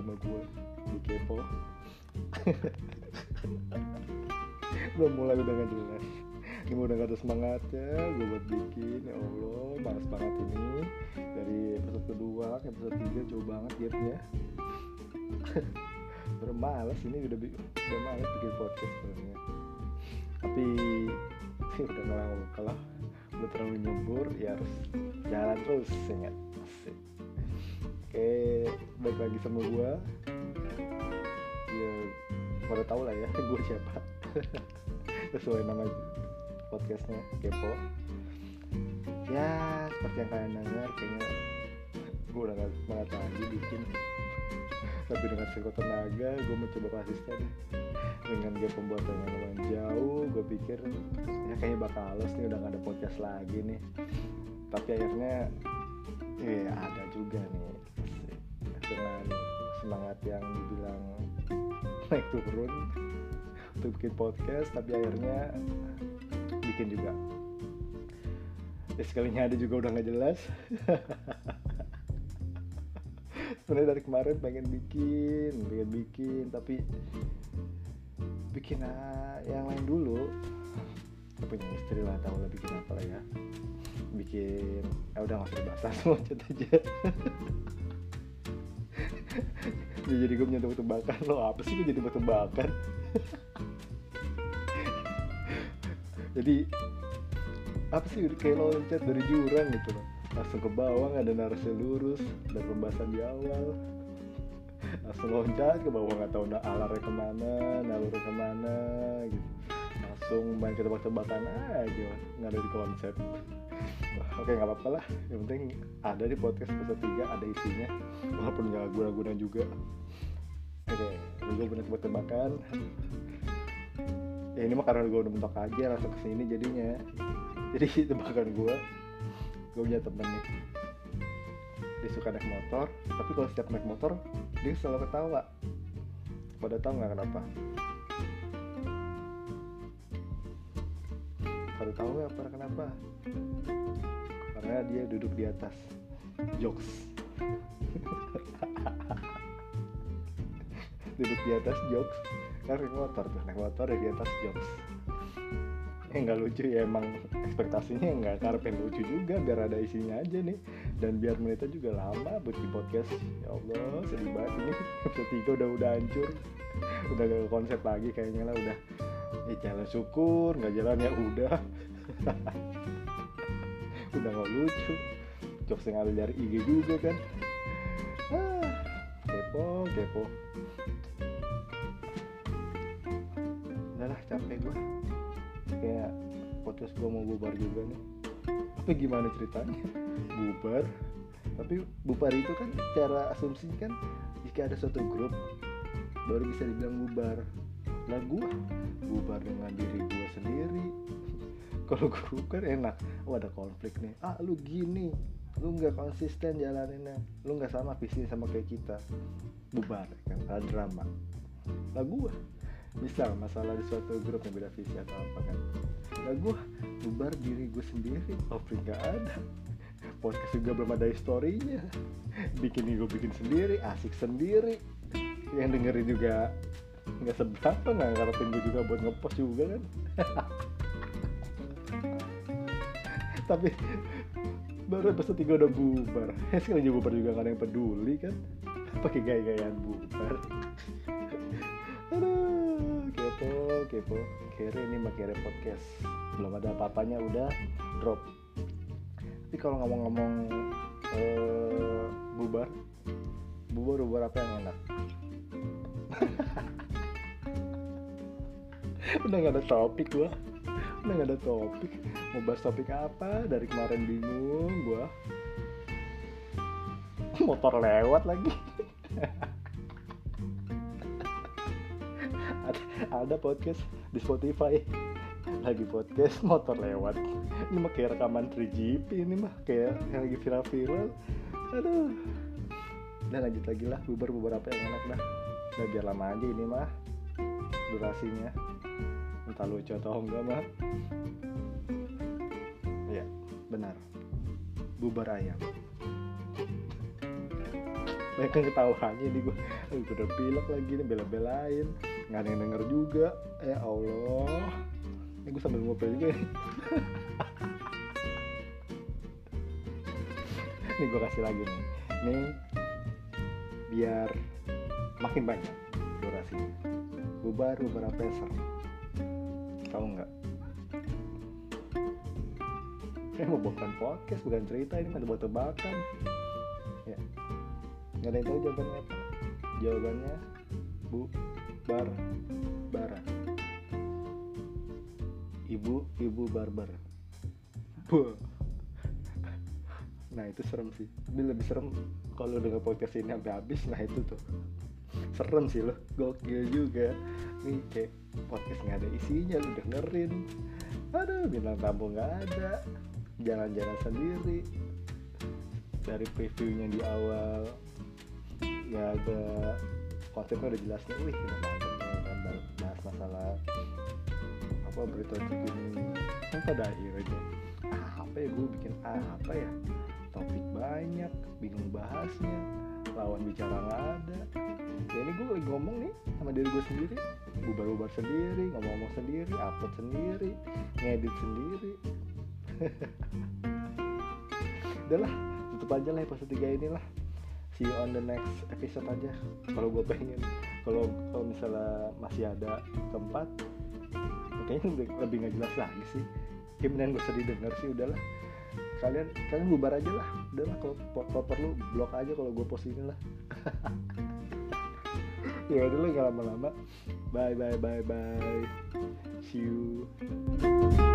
sama gue di kepo? Belum mulai udah gak jelas. Ini udah gak ada semangatnya. Gue buat bikin ya Allah malas banget ini. Dari episode kedua ke episode tiga jauh banget gapnya. Udah males ini udah udah males bikin podcast sebenarnya. Tapi udah ngelang kalau udah terlalu nyebur ya harus jalan terus ya nggak Asik. Baik lagi sama gue ya pada tau lah ya gue siapa. Sesuai nama podcastnya kepo. Ya seperti yang kalian dengar kayaknya gue udah gak semangat lagi bikin. Tapi dengan sekuat tenaga gue mencoba konsisten dengan game pembuatan yang lumayan jauh gue pikir ya kayaknya bakal halus nih udah gak ada podcast lagi nih. Tapi akhirnya ya ada juga nih dengan semangat yang dibilang naik turun untuk bikin podcast tapi akhirnya bikin juga. Ya sekalinya ada juga udah nggak jelas. Sebenarnya dari kemarin pengen bikin pengen bikin tapi bikin uh, yang lain dulu. Punya istri lah tahu lah bikin apa lah ya. Bikin ya udah nggak usah dibahas cat aja jadi gue punya tebak-tebakan. Lo apa sih gue jadi tebak-tebakan? Jadi apa sih kayak loncat dari jurang gitu loh. Langsung ke bawah nggak ada narasi lurus dan pembahasan di awal. Langsung loncat ke bawah nggak tahu nah alarnya ke mana nalurnya ke mana gitu. Langsung main ke tebak-tebakan aja nggak ada di konsep oke nggak apa-apa lah. Yang penting ada di podcast episode 3 ada isinya. Walaupun nggak guna-guna juga. Oke gue bener tebak-tebakan. Ya ini mah karena gue udah mentok aja langsung ke sini jadinya. Jadi tebakan gue. Gue punya temen nih. Dia suka naik motor tapi kalau setiap naik motor dia selalu ketawa. Pada tahu nggak kenapa? Pada tahu nggak pada kenapa karena dia duduk di atas. Jokes. Duduk di atas jokes. Kan naik motor tuh naik motor ya di atas jokes. Eh nggak lucu ya emang ekspektasinya nggak karpen lucu juga biar ada isinya aja nih. Dan biar menitnya juga lama buat di podcast. Ya Allah sedih banget ini. Episode 3 udah udah hancur. Udah gak konsep lagi kayaknya lah udah. Ya jalan syukur nggak jalan ya udah udah nggak lucu. Jokes yang ada dari IG juga kan. Ah, kepo kepo. Udahlah capek gue kayak podcast gue mau bubar juga nih. Tapi gimana ceritanya? Bubar. Tapi bubar itu kan cara asumsi kan jika ada suatu grup baru bisa dibilang bubar. Lah gue bubar dengan diri gue sendiri kalau grup kan enak. Oh ada konflik nih. Ah lu gini. Lu nggak konsisten jalaninnya. Lu nggak sama visi sama kayak kita. Bubar kan? Ada drama. Lah gue misal masalah di suatu grup yang beda visi atau apa kan? Lah gue bubar diri gue sendiri. Konflik gak ada. Podcast juga belum ada historinya. Bikin gue bikin sendiri asik sendiri. Yang dengerin juga nggak seberapa nggak ngarepin gue juga buat ngepost juga kan tapi baru episode 3 udah bubar. Sekali juga bubar juga gak yang peduli kan? Pakai gaya-gayaan bubar. Aduh kepo kepo. Kere ini mah kere podcast belum ada apa-apanya udah drop. Tapi kalau ngomong-ngomong uh, bubar bubar bubar apa yang enak? Udah gak ada topik gua udah gak ada topik? Mau bahas topik apa? Dari kemarin bingung gua. Motor lewat lagi. Ada, ada podcast di Spotify. Lagi podcast motor lewat. Ini mah kayak rekaman 3GP ini mah kayak yang lagi viral-viral. Aduh. Dan lanjut lagi lah bubar beberapa yang enak dah udah biar lama aja ini mah durasinya entah lucu atau enggak mah ya benar. Bubar ayam. Banyak yang ketahuannya di gue udah pilek lagi nih bela-belain. Nggak ada yang denger juga. Ya Allah. Ini gue sambil ngobrol juga nih. Nih gue kasih lagi nih. Nih biar makin banyak durasinya. Bubar bubar apa ya seru tahu nggak? Ini mau bukan podcast bukan cerita ini mah tebak-tebakan. Ya. Nggak ada yang tahu jawabannya apa. Jawabannya bu bar bara ibu ibu barbar Buh. nah itu serem sih. Ini lebih serem kalau denger podcast ini sampai habis. Nah itu tuh. Serem sih loh. Gokil juga nih kayak podcast nggak ada isinya lu dengerin. Aduh bintang tamu nggak ada. Jalan-jalan sendiri. Dari previewnya di awal nggak ada konsepnya udah jelas nih. Wih udah mantep bahas masalah apa berita terkini. Kan pada akhirnya ah, apa ya gue bikin ah, apa ya? Topik banyak bingung bahasnya lawan bicara nggak ada. Ya ini gue lagi ngomong nih sama diri gue sendiri bubar-bubar sendiri ngomong-ngomong sendiri upload sendiri ngedit sendiri. Udahlah tutup aja lah episode 3 ini lah. See you on the next episode aja kalau gue pengen. Kalau kalau misalnya masih ada tempat kayaknya lebih, lebih nggak jelas lagi sih. Mendingan gue sedih denger sih udahlah kalian kalian bubar aja lah. Udahlah kalau, kalau perlu blok aja kalau gue post ini lah ya lah nggak lama-lama. Bye bye bye bye. See you